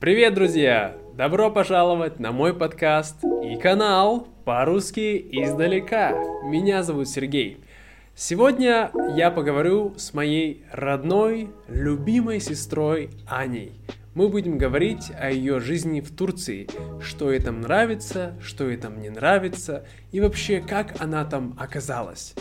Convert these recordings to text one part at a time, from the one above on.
Привет, друзья! Добро пожаловать на мой подкаст и канал по-русски издалека. Меня зовут Сергей. Сегодня я поговорю с моей родной, любимой сестрой Аней. Мы будем говорить о ее жизни в Турции, что ей там нравится, что ей там не нравится и вообще как она там оказалась.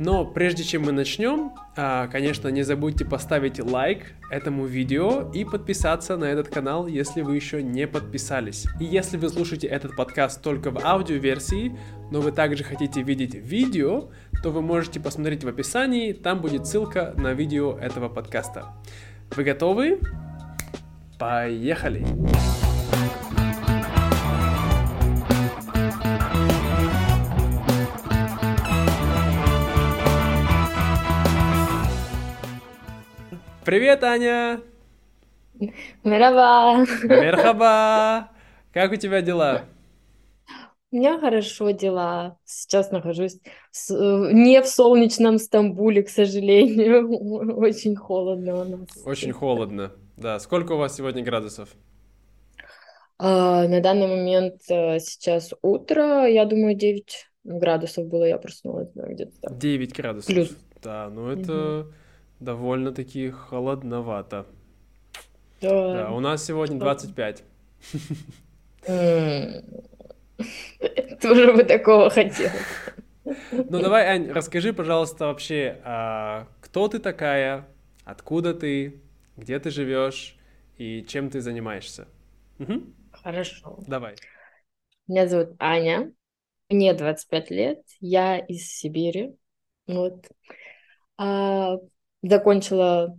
Но прежде чем мы начнем, а, конечно, не забудьте поставить лайк этому видео и подписаться на этот канал, если вы еще не подписались. И если вы слушаете этот подкаст только в аудиоверсии, но вы также хотите видеть видео, то вы можете посмотреть в описании, там будет ссылка на видео этого подкаста. Вы готовы? Поехали! Привет, Аня! Мераба! Мерхаба! Как у тебя дела? У меня хорошо дела. Сейчас нахожусь в, не в солнечном Стамбуле, к сожалению. Очень холодно у нас. Очень холодно. Да, сколько у вас сегодня градусов? А, на данный момент а, сейчас утро, я думаю, 9 градусов было, я проснулась да, где-то так. 9 градусов? Плюс. Да, ну это угу. довольно-таки холодновато. Да. да, у нас сегодня 25. Тоже бы такого хотел. Ну давай, Ань, расскажи, пожалуйста, вообще, а, кто ты такая, откуда ты, где ты живешь и чем ты занимаешься. Угу. Хорошо. Давай. Меня зовут Аня, мне 25 лет, я из Сибири. Вот. А, закончила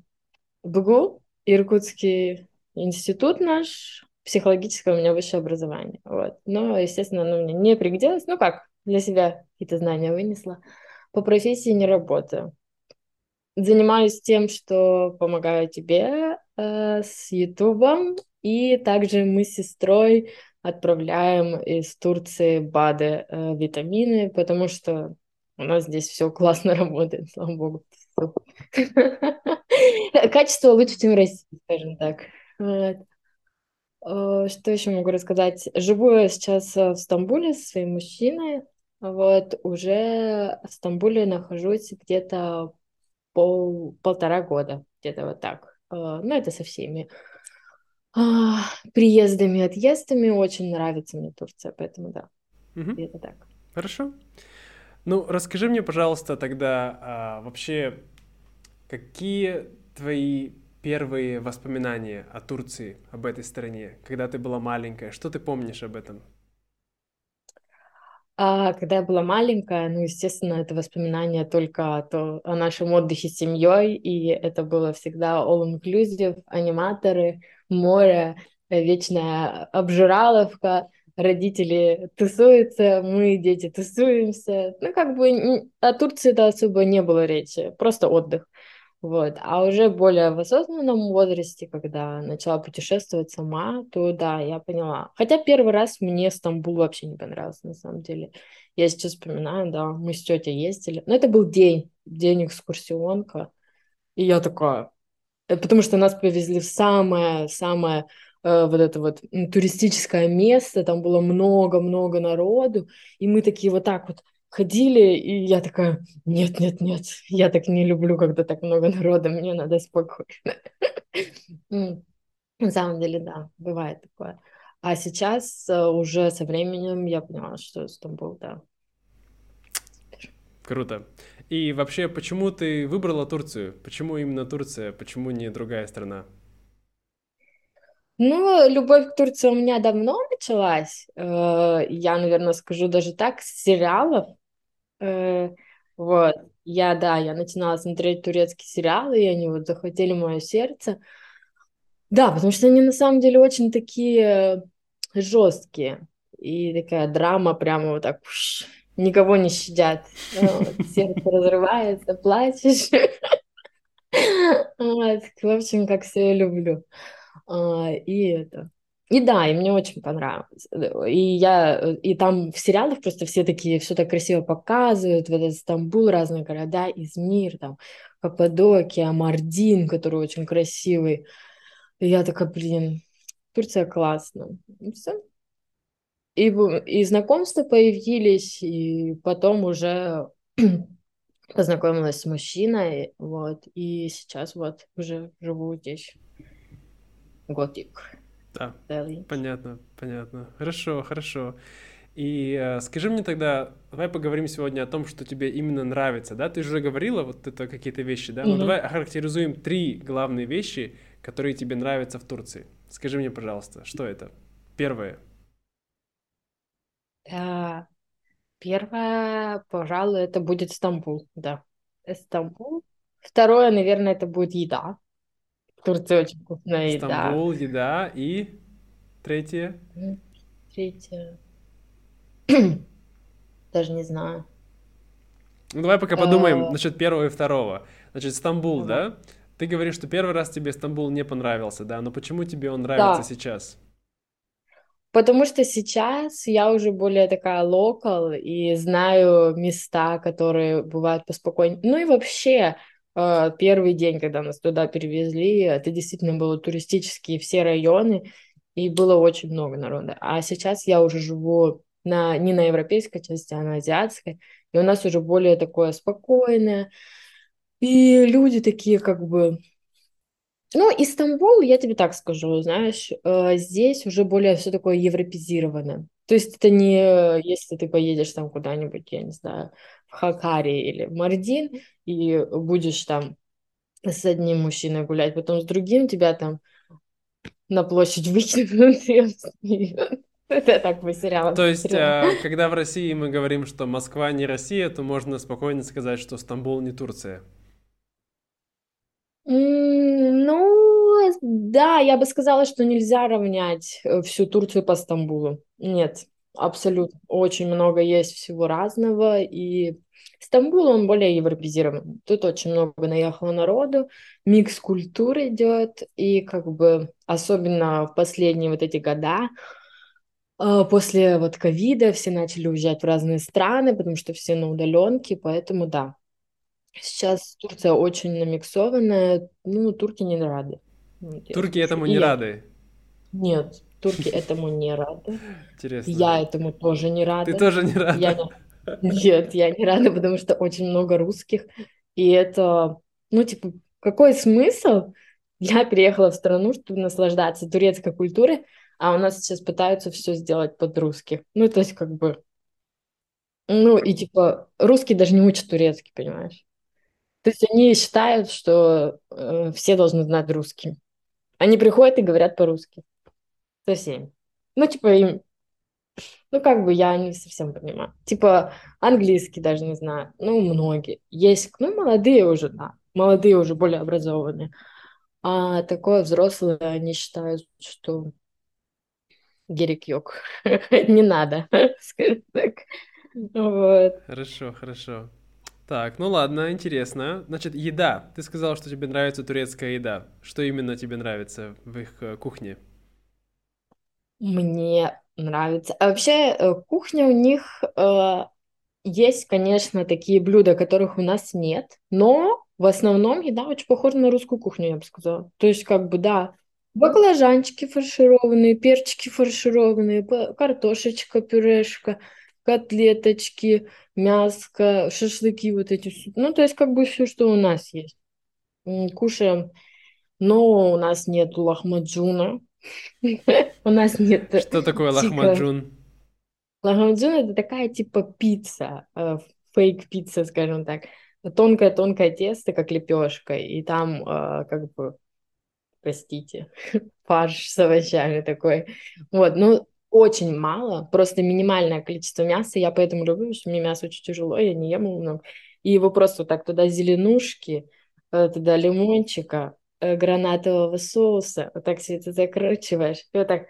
БГУ, Иркутский институт наш, психологическое у меня высшее образование. Вот. Но, естественно, оно мне не пригодилось. Ну как, для себя какие-то знания вынесла. По профессии не работаю занимаюсь тем, что помогаю тебе э, с Ютубом, и также мы с сестрой отправляем из Турции БАДы, э, витамины, потому что у нас здесь все классно работает, слава богу. Качество лучше, чем в России, скажем так. Э, что еще могу рассказать? Живу я сейчас в Стамбуле со своим мужчиной. Вот уже в Стамбуле нахожусь где-то пол, полтора года, где-то вот так. А, ну, это со всеми а, приездами, отъездами. Очень нравится мне Турция, поэтому да, угу. где-то так. Хорошо. Ну, расскажи мне, пожалуйста, тогда а, вообще, какие твои первые воспоминания о Турции, об этой стране, когда ты была маленькая? Что ты помнишь об этом? А когда я была маленькая, ну, естественно, это воспоминания только о, то, о нашем отдыхе с семьей, и это было всегда all-inclusive, аниматоры, море, вечная обжираловка, родители тусуются, мы, дети, тусуемся. Ну, как бы о Турции-то особо не было речи, просто отдых. Вот. А уже более в осознанном возрасте, когда начала путешествовать сама, то да, я поняла. Хотя первый раз мне Стамбул вообще не понравился, на самом деле. Я сейчас вспоминаю, да, мы с тетей ездили. Но это был день, день экскурсионка. И я такая... Э, потому что нас повезли в самое-самое э, вот это вот туристическое место, там было много-много народу, и мы такие вот так вот ходили, и я такая, нет, нет, нет, я так не люблю, когда так много народа, мне надо спокойно. На самом деле, да, бывает такое. А сейчас э, уже со временем я поняла, что Стамбул, да. Круто. И вообще, почему ты выбрала Турцию? Почему именно Турция? Почему не другая страна? Ну, любовь к Турции у меня давно началась. Э, я, наверное, скажу даже так, с сериалов. Э, вот, я, да, я начинала смотреть турецкие сериалы, и они вот захватили мое сердце. Да, потому что они на самом деле очень такие жесткие. И такая драма прямо вот так уш, никого не щадят. Вот, сердце разрывается, плачешь. В общем, как все я люблю. А, и это и да, и мне очень понравилось. И я, и там в сериалах просто все такие, все так красиво показывают, вот этот Стамбул, разные города, Измир, там, Каппадокия, Мардин, который очень красивый. И я такая, блин, Турция классно. И все. И, и знакомства появились, и потом уже познакомилась с мужчиной, вот, и сейчас вот уже живу здесь годик. Да, понятно, понятно. Хорошо, хорошо. И э, скажи мне тогда, давай поговорим сегодня о том, что тебе именно нравится, да? Ты же уже говорила вот это какие-то вещи, да? Mm-hmm. Ну давай охарактеризуем три главные вещи, которые тебе нравятся в Турции. Скажи мне, пожалуйста, что это? Первое. А, первое, пожалуй, это будет Стамбул, да. Стамбул. Второе, наверное, это будет еда. В Турции очень вкусная еда. Стамбул, еда и третье. Третье. Даже не знаю. Ну, давай пока подумаем а... насчет первого и второго. Значит, Стамбул, да? Ты говоришь, что первый раз тебе Стамбул не понравился, да? Но почему тебе он нравится да. сейчас? Потому что сейчас я уже более такая локал и знаю места, которые бывают поспокойнее. Ну и вообще, э, первый день, когда нас туда перевезли, это действительно было туристические все районы, и было очень много народа. А сейчас я уже живу на, не на европейской части, а на азиатской, и у нас уже более такое спокойное, и люди такие как бы ну, Истамбул, я тебе так скажу, знаешь, э, здесь уже более все такое европезировано. То есть это не, если ты поедешь там куда-нибудь, я не знаю, Хакари или Мардин, и будешь там с одним мужчиной гулять, потом с другим тебя там на площадь выкинут. Это так по сериалам. То есть, а, когда в России мы говорим, что Москва не Россия, то можно спокойно сказать, что Стамбул не Турция. Ну, да, я бы сказала, что нельзя равнять э, всю Турцию по Стамбулу. Нет, абсолютно. Очень много есть всего разного, и Стамбул, он более европезирован. Тут очень много наехало народу, микс культур идет, и как бы особенно в последние вот эти года, э, после вот ковида все начали уезжать в разные страны, потому что все на удаленке, поэтому да, Сейчас Турция очень намиксованная, ну, турки не рады. турки этому не рады? Нет, турки этому не рады. Интересно. Я этому тоже не рада. Ты тоже не рада? Я Нет, я не рада, потому что очень много русских. И это, ну, типа, какой смысл? Я переехала в страну, чтобы наслаждаться турецкой культурой, а у нас сейчас пытаются все сделать под русских. Ну, то есть, как бы, ну, и типа, русские даже не учат турецкий, понимаешь? То есть они считают, что э, все должны знать русский. Они приходят и говорят по-русски. Со всеми. Ну, типа, им... Ну, как бы я не совсем понимаю. Типа, английский даже не знаю. Ну, многие. Есть, ну, молодые уже, да. Молодые уже более образованные. А такое взрослые, они считают, что Герик Йок. не надо, скажем так. Вот. Хорошо, хорошо. Так, ну ладно, интересно. Значит, еда. Ты сказал, что тебе нравится турецкая еда. Что именно тебе нравится в их э, кухне? Мне нравится. А вообще, э, кухня у них э, есть, конечно, такие блюда, которых у нас нет, но в основном еда очень похожа на русскую кухню, я бы сказала. То есть, как бы, да, баклажанчики фаршированные, перчики фаршированные, картошечка, пюрешка – котлеточки, мяско, шашлыки вот эти. Ну, то есть как бы все, что у нас есть. Кушаем. Но у нас нет лахмаджуна. У нас нет... Что такое лахмаджун? Лахмаджун это такая типа пицца, э, фейк-пицца, скажем так. Тонкое-тонкое тесто, как лепешка, и там э, как бы, простите, фарш с овощами такой. Вот, ну, очень мало, просто минимальное количество мяса. Я поэтому люблю, что мне мясо очень тяжело, я не ем много. И его просто вот так туда зеленушки, э, туда лимончика, гранатового соуса, вот так все это закручиваешь, и вот так...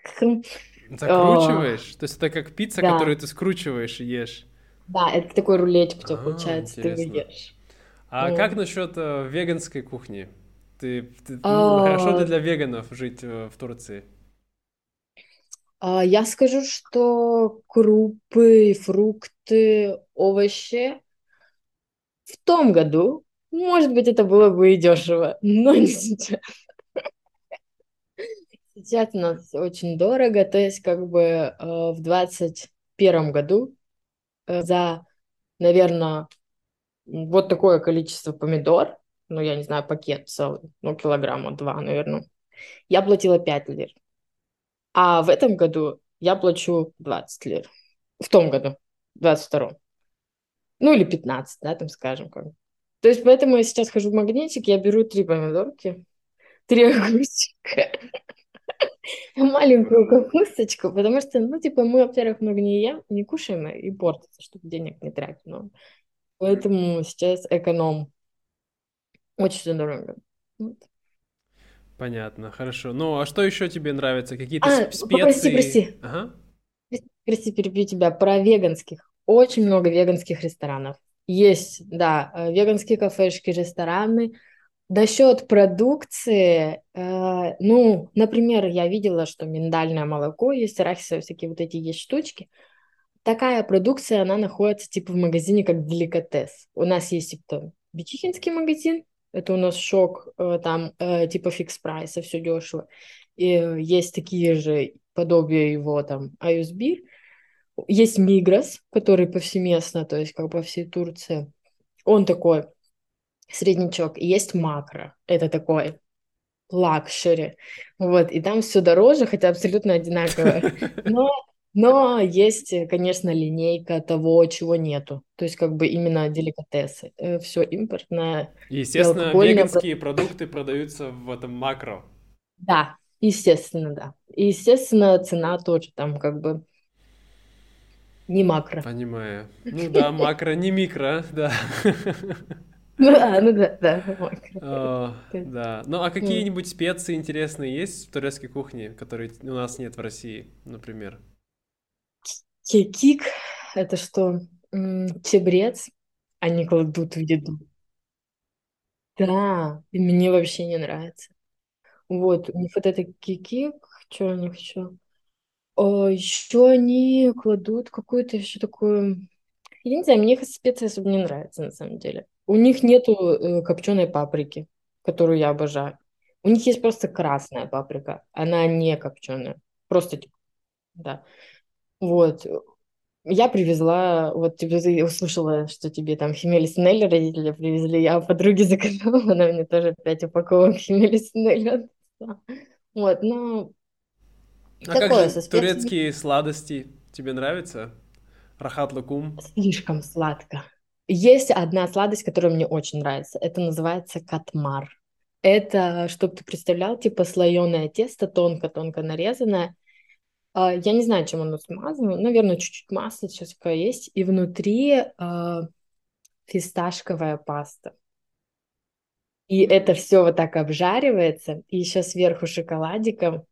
Закручиваешь? То есть это как пицца, да. которую ты скручиваешь и ешь? Да, это такой рулетик у тебя а, получается, интересно. ты ешь. А mm. как насчет э, веганской кухни? Ты, ты ну, хорошо ли для веганов жить в Турции? А, я скажу, что крупы, фрукты, овощи в том году, может быть, это было бы и дешево, но не сейчас. Сейчас у нас очень дорого, то есть как бы э, в двадцать первом году э, за, наверное, вот такое количество помидор, ну, я не знаю, пакет целый, ну, килограмма два, наверное, я платила 5 лир. А в этом году я плачу 20 лир. В том году, в 22-м. Ну, или 15, да, там скажем. Как. То есть поэтому я сейчас хожу в магнитик, я беру три помидорки, три огурчика, маленькую капусточку, потому что, ну, типа, мы, во-первых, много не ем, не кушаем и портится, чтобы денег не тратить. Но... Поэтому сейчас эконом. Очень дорого. Вот. Понятно, хорошо. Ну, а что еще тебе нравится? Какие-то А, попроси, специи? прости. Ага. Прости, перебью тебя. Про веганских. Очень много веганских ресторанов. Есть, да, э, веганские кафешки, рестораны. Насчет продукции, э, ну, например, я видела, что миндальное молоко есть, арахисовые всякие вот эти есть штучки. Такая продукция, она находится типа в магазине как деликатес. У нас есть типа бичихинский магазин, это у нас Şok, э, там э, типа фикс прайса, все дешево. И э, есть такие же подобия его там A101. Есть Migros, который повсеместно, то есть как по всей Турции. Он такой среднячок. И есть Macro, это такой luxury. Вот, и там все дороже, хотя абсолютно одинаково. Но, но есть, конечно, линейка того, чего нету. То есть как бы именно деликатесы. Все импортное естественно, веганские продукты продаются в этом макро. Да, естественно, да. И, естественно, цена тоже там как бы не макро. Понимаю. Ну да, макро, не микро, да. Ну да, ну да, да, макро. О, да. Ну а какие-нибудь специи интересные есть в турецкой кухне, которые у нас нет в России, например? Кекик, это что? Чебрец, они кладут в еду. Да, и мне вообще не нравится. Вот, у них вот это кекик, что у них еще? Еще они кладут какую-то еще такую... Я не знаю, мне их специи особо не нравятся на самом деле. У них нету копченой паприки, которую я обожаю. У них есть просто красная паприка, она не копченая. Просто, типа, да. Вот. Я привезла, вот тебе ты услышала, что тебе там хмели-сунели родители привезли, я у подруги заказала, она мне тоже пять упаковок хмели-сунели отнесла. Вот, ну, А как же со специями турецкие сладости? Тебе нравится? Рахат лукум? слишком сладко. Есть одна сладость, которая мне очень нравится, это называется катмар. Это, чтобы ты представлял, типа слоеное тесто, тонко-тонко нарезанное, А, Я не знаю, чем оно смазано. Наверное, чуть-чуть масла сейчас такое есть. И внутри а, фисташковая паста. И это все вот так обжаривается. И еще сверху шоколадиком.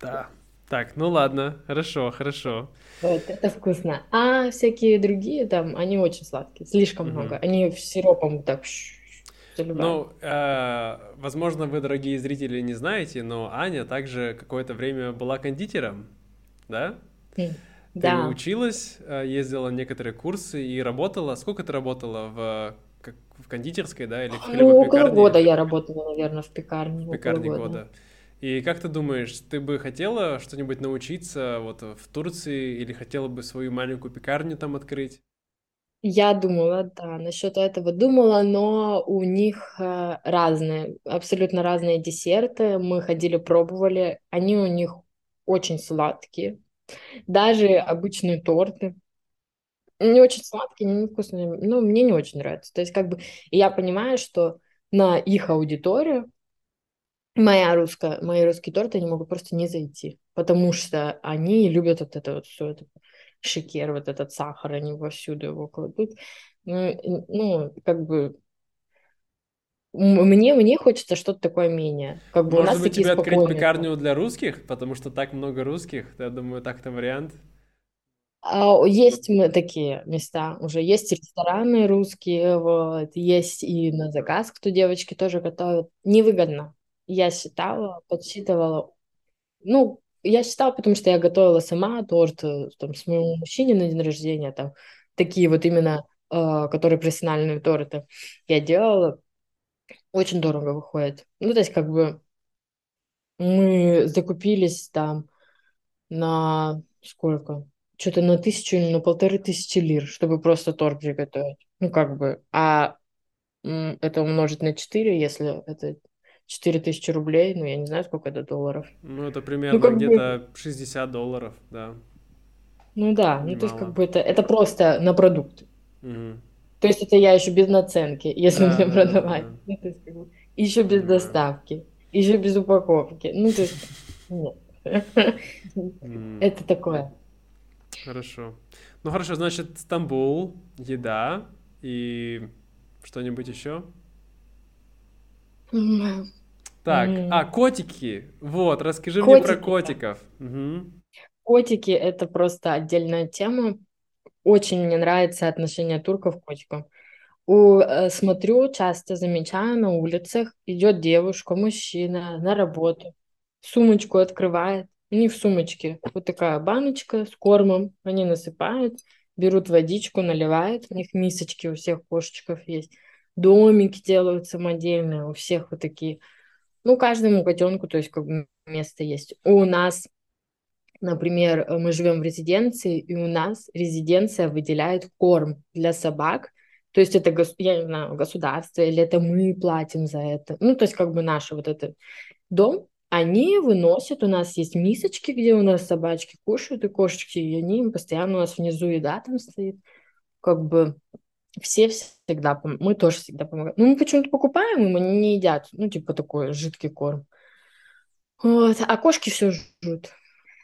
Да. Так, ну ладно, хорошо, хорошо. Вот, это вкусно. А всякие другие там, они очень сладкие. Слишком много. Мгм. Они в сиропом так. Ну, э, возможно, вы, дорогие зрители, не знаете, но Аня также какое-то время была кондитером, да? М, Ты Да. училась, э, ездила на некоторые курсы и работала. Сколько ты работала в, как, в кондитерской, да, или в Ну, около хлебопекарне? года я работала, наверное, в пекарне. В пекарне года. года. И как ты думаешь, ты бы хотела что-нибудь научиться вот в Турции или хотела бы свою маленькую пекарню там открыть? Я думала, да, насчет этого думала, но у них э, разные, абсолютно разные десерты. Мы ходили, пробовали. Они у них очень сладкие. Даже обычные торты. Не очень сладкие, не невкусные. Ну, мне не очень нравится. То есть, как бы, я понимаю, что на их аудиторию моя русская, мои русские торты, они могут просто не зайти, потому что они любят вот это вот все, это шекер, вот этот сахар, они вовсюду его кладут. Ну, и- ну, как бы мне, мне хочется что-то такое менее. Как бы у Может нас быть, такие тебе открыть пекарню для русских, потому что так много русских, я думаю, так-то вариант. А, Есть мы такие места уже, есть рестораны русские, вот, есть и на заказ, кто девочки тоже готовят. Невыгодно. Я считала, подсчитывала. Ну, я считала, потому что я готовила сама торт э, там, с моему мужчине на день рождения, там, такие вот именно, э, которые профессиональные торты я делала. очень дорого выходит. Ну, то есть, как бы мы закупились там на сколько? Что-то на тысячу или на полторы тысячи лир, чтобы просто торт приготовить. Ну, как бы. А это умножить на 4, если это 4 тысячи рублей, ну, я не знаю, сколько это долларов. Ну, это примерно ну, где-то бы... 60 долларов, да. Ну да, Немало. ну то есть как бы это, это просто на продукт. Угу. То есть это я еще без наценки, если да, мне да, продавать. Да, да. Ну, то есть, как бы, еще без да. доставки, еще без упаковки. Ну, то есть, нет. Это такое. Хорошо. Ну хорошо, значит, Стамбул, еда и что-нибудь еще? Так, а, котики. Вот, расскажи котики. мне про котиков. Угу. Котики — это просто отдельная тема. Очень мне нравится отношение турков к котикам. У, э, смотрю, часто замечаю на улицах, идет девушка, мужчина на работу, сумочку открывает, них в сумочке вот такая баночка с кормом, они насыпают, берут водичку, наливают, у них мисочки у всех кошечков есть, домики делают самодельные, у всех вот такие. Ну, каждому котенку, то есть как бы место есть. У нас, например, мы живем в резиденции, и у нас резиденция выделяет корм для собак, то есть это, я не знаю, государство, или это мы платим за это. Ну, то есть как бы наш вот этот дом, они выносят, у нас есть мисочки, где у нас собачки кушают, и кошечки, и они постоянно у нас внизу еда там стоит. Как бы все всегда, мы тоже всегда помогаем. Ну, мы почему-то покупаем, им они не едят, ну, типа такой жидкий корм. Вот, а кошки все жрут.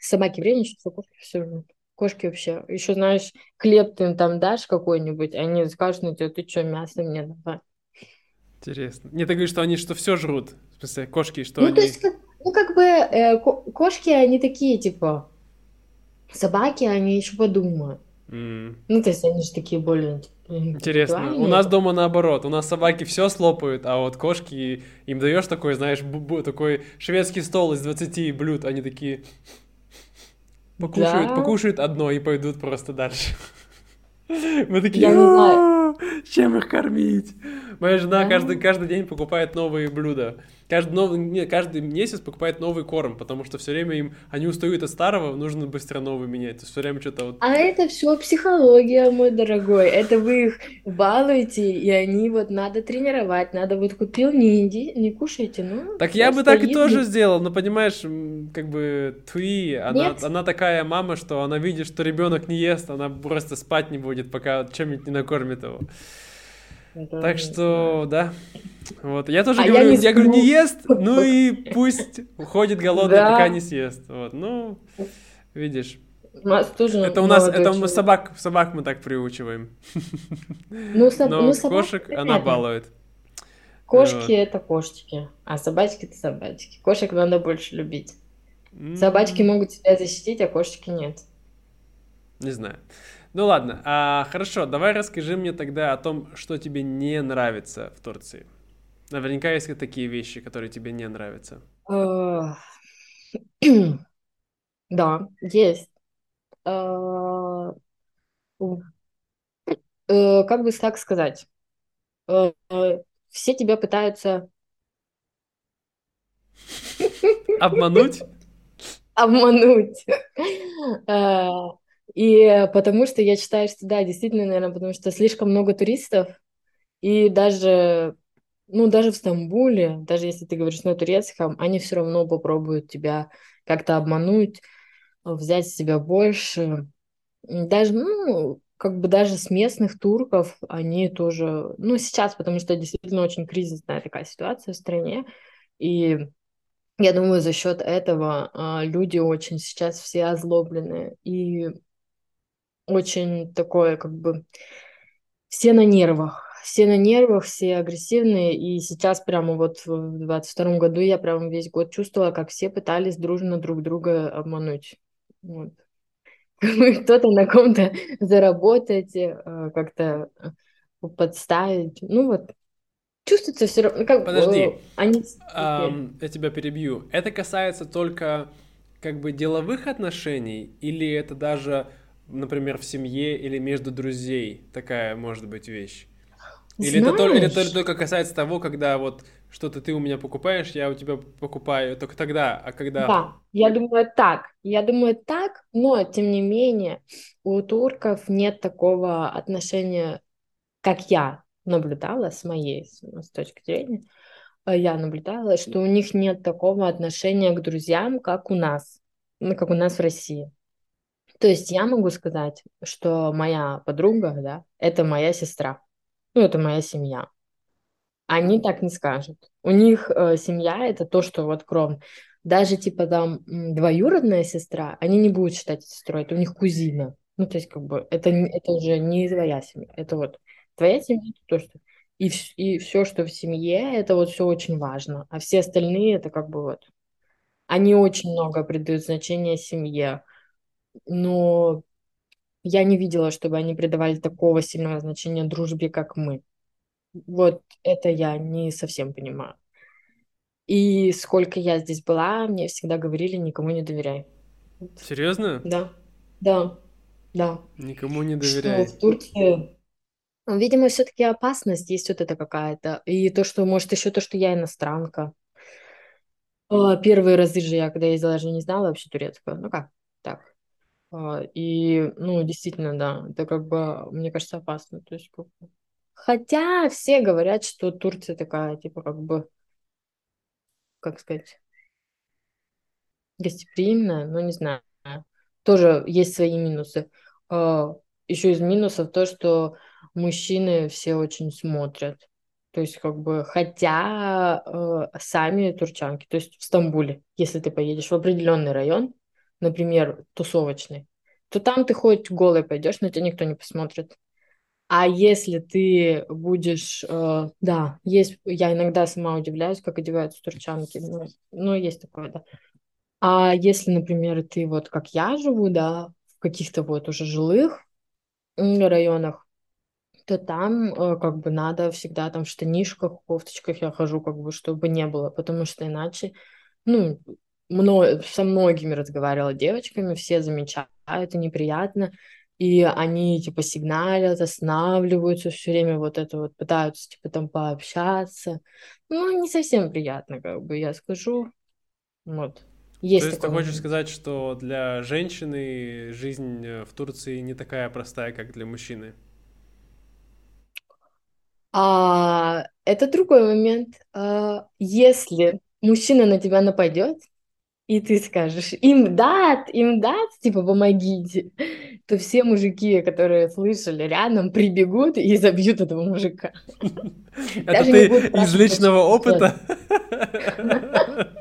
Собаки вредничают, а кошки все жрут. Кошки вообще. Еще, знаешь, хлеб ты им там дашь какой-нибудь, они скажут на тебя, ты что, мясо мне давай. Интересно. Не, ты говоришь, что они что все жрут? В смысле, кошки, что ну, они... То есть, ну, как бы, э, кошки, они такие, типа, собаки, они еще подумают. Mm. Ну, то есть, они же такие более... Интересно. У нас дома наоборот. У нас собаки все слопают, а вот кошки, им даешь такой, знаешь, такой шведский стол из 20 блюд, они такие... Покушают, да. покушают одно и пойдут просто дальше. Мы такие, я не знаю. чем их кормить? Моя жена да. каждый, каждый день покупает новые блюда. Каждый, новый, не, каждый месяц покупает новый корм, потому что все время им, они устают от старого, нужно быстро новый менять. Все время что-то вот... А это все психология, мой дорогой. Это вы их балуете, и они вот надо тренировать, надо вот купил, не иди, не кушайте, ну... Так я бы так и тоже сделал, но понимаешь, как бы Туи, она, она такая мама, что она видит, что ребенок не ест, она просто спать не будет, пока чем-нибудь не накормит его. Это так что, да. Вот. Я тоже а говорю, я, я говорю, не ест, ну и пусть уходит голодный, да. пока не съест. Вот. Ну, видишь. У нас тоже это у нас, это мы собак, собак мы так приучиваем. Ну, соб... Но ну, кошек собак, она балует. Кошки вот. это кошечки, а собачки это собачки. Кошек надо больше любить. Собачки могут себя защитить, а кошечки нет. Не знаю. Ну ладно, а, хорошо, давай расскажи мне тогда о том, что тебе не нравится в Турции. Наверняка есть такие вещи, которые тебе не нравятся. Э, да, есть. Э, э, как бы так сказать? Все тебя пытаются... Обмануть? Обмануть. И потому что я считаю, что да, действительно, наверное, потому что слишком много туристов, и даже, ну, даже в Стамбуле, даже если ты говоришь на турецком, они все равно попробуют тебя как-то обмануть, взять с себя больше. Даже, ну, как бы даже с местных турков они тоже, ну, сейчас, потому что действительно очень кризисная такая ситуация в стране, и я думаю, за счет этого а, люди очень сейчас все озлобленные. И очень такое, как бы, все на нервах, все на нервах, все агрессивные, и сейчас прямо вот в 22 году я прямо весь год чувствовала, как все пытались дружно друг друга обмануть. Вот. Кто-то на ком-то заработать, э, как-то э, подставить. Ну вот, чувствуется все равно, как Подожди, они... um, я тебя перебью. Это касается только как бы деловых отношений или это даже например, в семье или между друзей такая может быть вещь? Или, это, только, или это только касается того, когда вот что-то ты у меня покупаешь, я у тебя покупаю только тогда, а когда... Да, я думаю так, я думаю так, но тем не менее у турков нет такого отношения, как я наблюдала с моей с точки зрения, э, я наблюдала, что у них нет такого отношения к друзьям, как у нас, ну, как у нас в России. То есть я могу сказать, что моя подруга, да, это моя сестра, ну, это моя семья. Они так не скажут. У них э, семья это то, что вот кровно. Даже типа там двоюродная сестра, они не будут считать сестрой, это у них кузина. Ну, то есть, как бы, это, это уже не твоя семья, это вот твоя семья, то, что... И, и все, что в семье, это вот все очень важно. А все остальные, это как бы вот... Они очень много придают значения семье. Но я не видела, чтобы они придавали такого сильного значения дружбе, как мы. Вот это я не совсем понимаю. И сколько я здесь была, мне всегда говорили, никому не доверяй. Серьезно? Да, да, да. Никому не доверяй. Что в Турции, видимо, все-таки опасность есть вот это какая-то. И то, что, может, еще то, что я иностранка. А, первые разы же я, когда ездила, даже не знала вообще турецкого. Ну как, так. А, и, ну, действительно, да, это как бы, мне кажется, опасно. То есть, как. Хотя все говорят, что Турция такая, типа, как бы, как сказать, гостеприимная, но не знаю. Тоже есть свои минусы. А, Еще из минусов то, что мужчины все очень смотрят. То есть, как бы, хотя э, сами турчанки, то есть в Стамбуле, если ты поедешь в определенный район, например, тусовочный, то там ты хоть голый пойдешь, но тебя никто не посмотрит. А если ты будешь, э, да, есть, я иногда сама удивляюсь, как одеваются турчанки, ну, ну, есть такое, да. А если, например, ты вот как я живу, да, в каких-то вот уже жилых районах, то там э, как бы надо всегда там в штанишках, кофточках я хожу, как бы, чтобы не было, потому что иначе, ну, мно, со многими разговаривала девочками, все замечают, это неприятно, и они типа сигналят, останавливаются все время, вот это вот пытаются типа там пообщаться. Ну, не совсем приятно, как бы я скажу. Вот. Есть То есть ты хочешь сказать, что для женщины жизнь э, в Турции не такая простая, как для мужчины? А, это другой момент. А, если мужчина на тебя нападет, и ты скажешь, им дат, им дат, типа, помогите, то все мужики, которые слышали рядом, прибегут и забьют этого мужика. Это ты из личного опыта?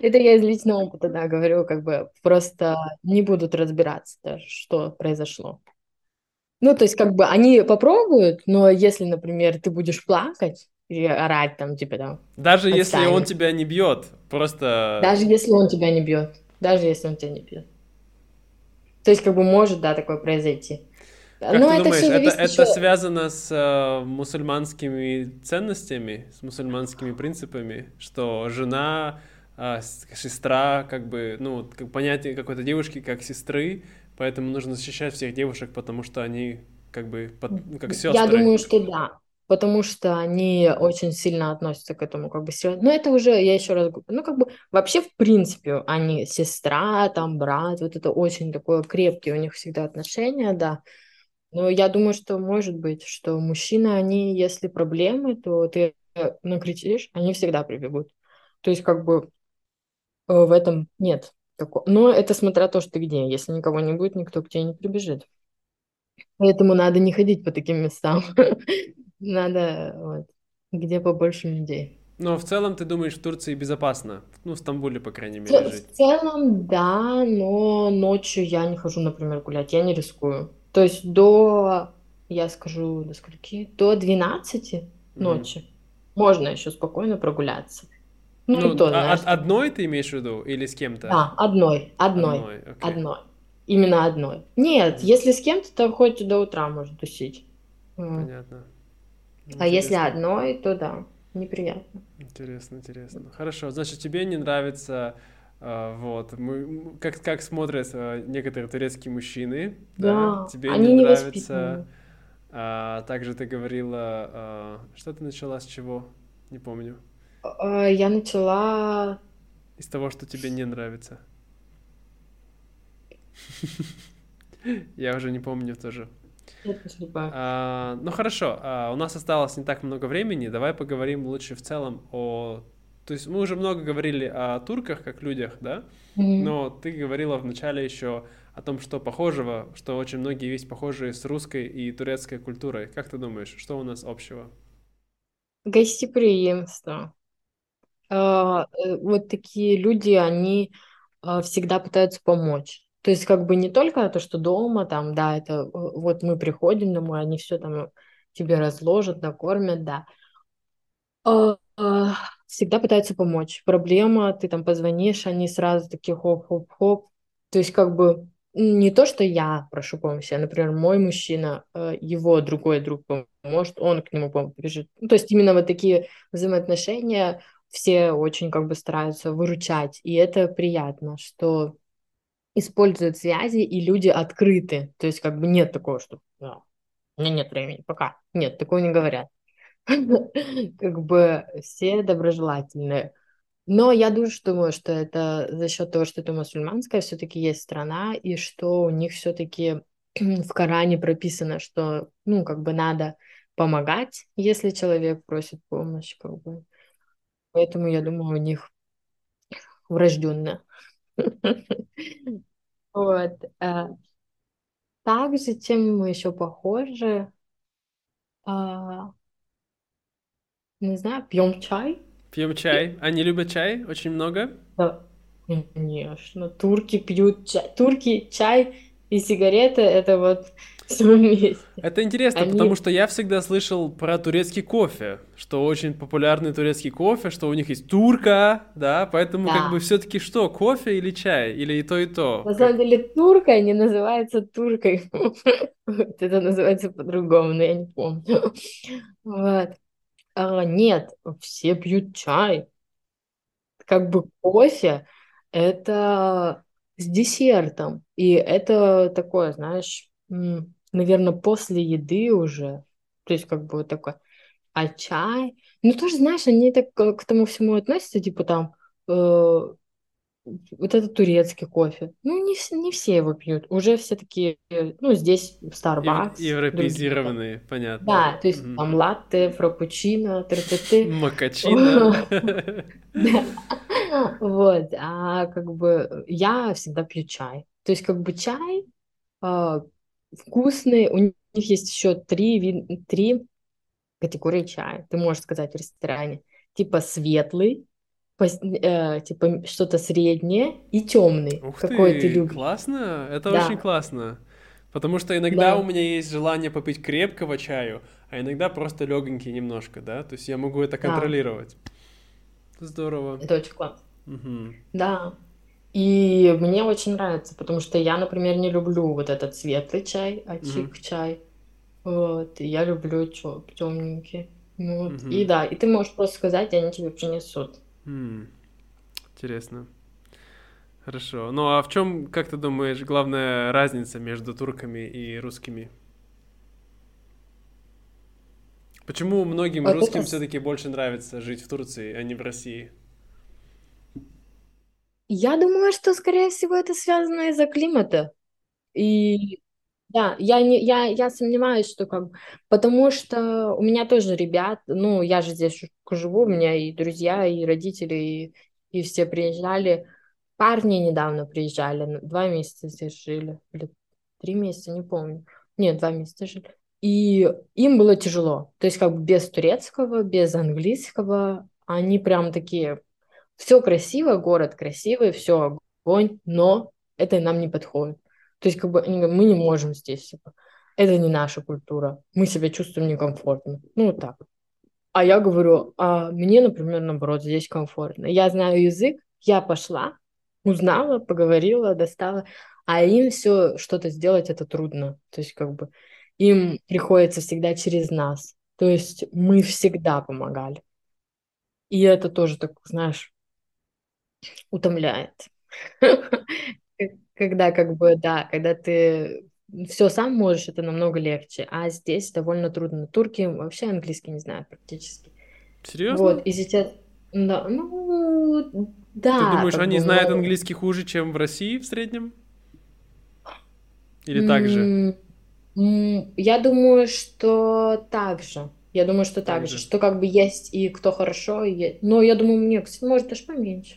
Это я из личного опыта, да, говорю, как бы просто не будут разбираться, что произошло. Ну, то есть, как бы они попробуют, но если, например, ты будешь плакать, и орать там, типа там. Даже если он тебя не бьет, просто... Даже если он тебя не бьет. Даже если он тебя не бьет. То есть, как бы может, да, такое произойти. Как Но ты это думаешь, это, еще... это связано с э, мусульманскими ценностями, с мусульманскими принципами, что жена, э, сестра, как бы, ну, как понятие какой-то девушки как сестры, поэтому нужно защищать всех девушек, потому что они как бы под, как сестры. Я думаю, что да потому что они очень сильно относятся к этому как бы. Но это уже, я еще раз говорю, ну как бы вообще в принципе они сестра, там брат, вот это очень такое крепкие у них всегда отношения, да. Но я думаю, что может быть, что мужчины, они, если проблемы, то ты накричишь, они всегда прибегут. То есть как бы э, в этом нет такого. Но это смотря то, что ты где. Если никого не будет, никто к тебе не прибежит. Поэтому надо не ходить по таким местам. Надо вот, где побольше людей. Но в целом ты думаешь, в Турции безопасно? Ну, в Стамбуле, по крайней мере, в, жить. В целом, да, но ночью я не хожу, например, гулять, я не рискую. То есть до, я скажу, до скольки? До 12 mm-hmm. ночи можно еще спокойно прогуляться. Ну, ну то, а, знаешь, одной ты имеешь в виду или с кем-то? Да, одной, одной, одной. Okay. одной. Именно одной. Нет, mm-hmm. если с кем-то, то хоть до утра можно тусить. Понятно. Интересно. А если одной, то да, неприятно. Интересно, интересно. Хорошо, значит, тебе не нравится Uh, вот, мы, как, как смотрят uh, некоторые турецкие мужчины, да, да? тебе они не нравится А, также ты говорила, а, что ты начала с чего? Не помню. Я начала... Из того, что тебе не нравится. Я уже не помню тоже. А, ну хорошо, а, у нас осталось не так много времени. Давай поговорим лучше в целом о... То есть мы уже много говорили о турках как людях, да? Но ты говорила вначале еще о том, что похожего, что очень многие есть похожие с русской и турецкой культурой. Как ты думаешь, что у нас общего? Гостеприимство. А, э, Вот такие люди, они а, всегда пытаются помочь. То есть как бы не только то, что дома, там, да, это э, вот мы приходим домой, они все там тебе разложат, накормят, да. А, а, всегда пытаются помочь. Проблема, ты там позвонишь, они сразу такие хоп-хоп-хоп. То есть как бы не то, что я прошу помощи, а, например, мой мужчина, э, его другой друг поможет, он к нему побежит. Ну, то есть именно вот такие взаимоотношения все очень как бы стараются выручать, и это приятно, что используют связи, и люди открыты. То есть как бы нет такого, что «Да, у меня нет времени, пока. Нет, такого не говорят. Как бы все доброжелательные. Но я думаю, думаю, что это за счет того, что это мусульманская все-таки есть страна, и что у них все-таки в Коране прописано, что, ну, как бы надо помогать, если человек просит помощь, как бы. Поэтому я думаю, у них врожденное. Вот. а Также, чем мы еще похожи, а, не знаю, пьем чай. Пьем чай. Они любят чай очень много. Да, конечно. Турки пьют чай. Турки, чай и сигареты, это вот все вместе. Это интересно, потому Они, что я всегда слышал про турецкий кофе, что очень популярный турецкий кофе, что у них есть турка, да, поэтому как бы да. все-таки что, кофе или чай, или и то, и то? На самом деле турка не называется туркой. Это называется по-другому, но я не помню. Вот. А, нет, все пьют чай. Как бы кофе это с десертом. И это такое, знаешь, наверное, после еды уже. То есть как бы вот такое. А чай, ну тоже, знаешь, они так к тому всему относятся, типа там, э, вот этот турецкий кофе. Ну, не, не все его пьют. Уже все такие, э, ну, здесь ев- Starbucks, другие там. Европеизированные, понятно. Да, то есть Мгм. там латте, фраппучино, тра-та-ты. Макачино. Вот, а как бы я всегда пью чай. То есть как бы чай а, вкусный. У них есть еще три, вид- три категории чая. Ты можешь сказать в ресторане. Типа светлый, пос- э, типа что-то среднее и темный. Ух Какой ты ты, любишь. классно, это очень Да, классно. Потому что иногда у да, меня есть желание попить крепкого чаю, а иногда просто легонький немножко, да? То есть я могу это да. Здорово. Это очень классно. Мгм. Да. И мне очень нравится, потому что я, например, не люблю вот этот светлый чай, а Мгм. чик чай. Вот, и я люблю темненький. Вот. И Мгм. да, и ты можешь просто сказать, и они тебе принесут. М, Интересно. Хорошо. Ну а в чем, как ты думаешь, главная разница между турками и русскими? Почему многим Вот это... русским с- все-таки больше нравится жить в Турции, а не в России? Я думаю, что, скорее всего, это связано из-за климата. И да, я не, я, я сомневаюсь, что как, потому что у меня тоже ребят, ну, я же здесь живу, у меня и друзья, и родители, и, и все приезжали. Парни недавно приезжали, ну, два месяца здесь жили, или три месяца, не помню. Нет, два месяца жили. И им было тяжело. То есть как бы без турецкого, без английского, они прям такие, все красиво, город красивый, все огонь, но это нам не подходит. То есть как бы они говорят, мы не можем здесь, типа, это не наша культура, мы себя чувствуем некомфортно. Ну, вот так. А я говорю, а мне, например, наоборот, здесь комфортно. Я знаю язык, я пошла, узнала, поговорила, достала, а им все что-то сделать это трудно. То есть как бы им приходится всегда через нас. То есть мы всегда помогали. И это тоже так, знаешь, утомляет. Когда как бы, да, когда ты все сам можешь, это намного легче. А здесь довольно трудно. Турки вообще английский не знают практически. Серьезно? Вот, и сейчас... Да, ну, да. Ты думаешь, они бы, знают но- английский хуже, чем в России в среднем? Или так же? Я думаю, что так же. Я думаю, что Так так же. же. Что как бы есть и кто хорошо, и... Но я думаю, мне, кстати, может, даже поменьше.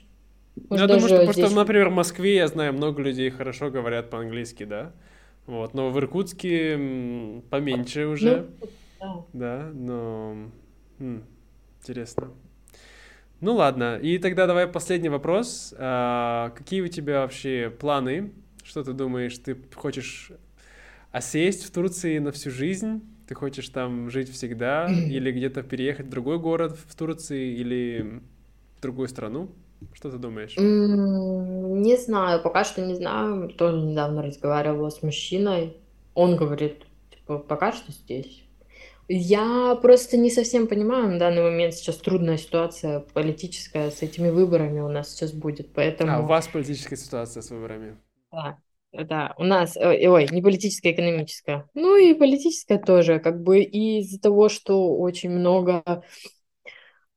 Ну, Может, Я думаю, что даже просто, здесь... например, в Москве я знаю много людей хорошо говорят по-английски, да? Вот, но в Иркутске поменьше уже, Ну, да. да, но м, интересно. Ну ладно, и тогда давай последний вопрос. А, какие у тебя вообще планы? Что ты думаешь? Ты хочешь осесть в Турции на всю жизнь? Ты хочешь там жить всегда? Или где-то переехать в другой город в Турции? Или в другую страну? Что ты думаешь? Не знаю, пока что не знаю. Тоже недавно разговаривала с мужчиной. Он говорит, типа, пока что здесь. Я просто не совсем понимаю на данный момент сейчас трудная ситуация политическая с этими выборами у нас сейчас будет, А, у поэтому вас политическая ситуация с выборами? да, да, у нас, э, ой, не политическая, экономическая, ну и политическая тоже, как бы из-за того, что очень много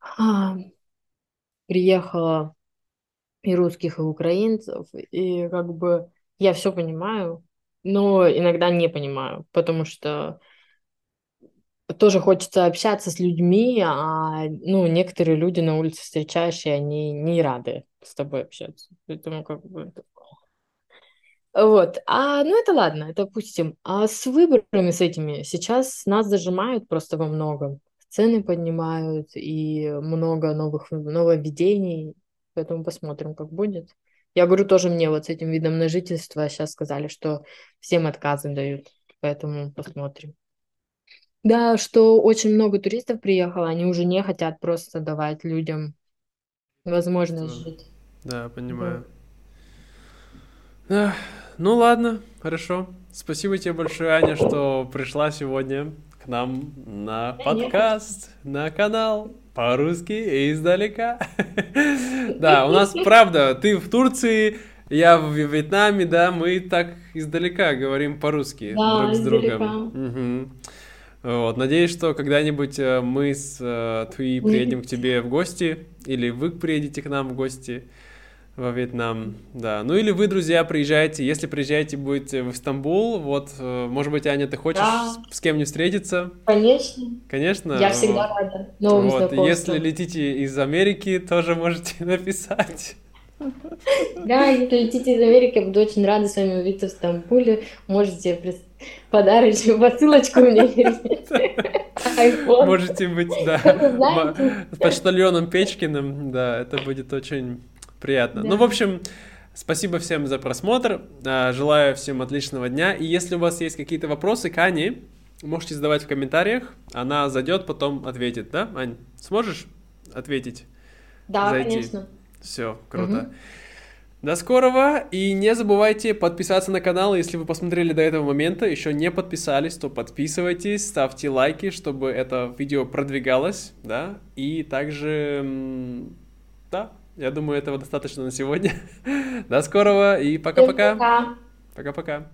а, приехало и русских, и украинцев, и как бы я все понимаю, но иногда не понимаю, потому что тоже хочется общаться с людьми, а ну, некоторые люди на улице встречаешь, и они не рады с тобой общаться. Поэтому как бы... Вот. А, ну это ладно, это опустим. А с выборами с этими сейчас нас зажимают просто во многом. Цены поднимают и много новых нововведений, поэтому посмотрим, как будет. Я говорю, тоже мне вот с этим видом на жительство сейчас сказали, что всем отказы дают, поэтому посмотрим. Да, что очень много туристов приехало, они уже не хотят просто давать людям возможность Что? жить. Да, понимаю. Ах, Ну ладно, хорошо. Спасибо тебе большое, Аня, что пришла сегодня к нам на подкаст, на канал по-русски издалека. Да, у нас правда, ты в Турции, я в Вьетнаме, да, мы так издалека говорим по-русски Да, друг с другом. Мгм. Вот, надеюсь, что когда-нибудь э, мы с э, Туи приедем к тебе в гости, или вы приедете к нам в гости во Вьетнам, да. Ну или вы, друзья, приезжаете, если приезжаете, будете в Стамбул, вот, э, может быть, Аня, ты хочешь Да. с с кем-нибудь встретиться? Конечно, Конечно. я всегда вот. рада новым Вот, если летите из Америки, тоже можете написать. Да, если летите из Америки, буду очень рада с вами увидеться в Стамбуле. Можете подарочную посылочку мне. Можете быть, да, почтальоном Печкиным, да, это будет очень приятно. Ну, Да. в общем, спасибо всем за просмотр, а, желаю всем отличного дня, и если у вас есть какие-то вопросы к Ане, можете задавать в комментариях, она зайдет, потом ответит, да, Ань? Сможешь ответить? Да, Зайти. конечно. Все, круто. Мгм. До скорого, и не забывайте подписаться на канал, если вы посмотрели до этого момента, еще не подписались, то подписывайтесь, ставьте лайки, чтобы это видео продвигалось, да, и также, да, я думаю, этого достаточно на сегодня. До скорого и пока-пока. пока. Пока-пока.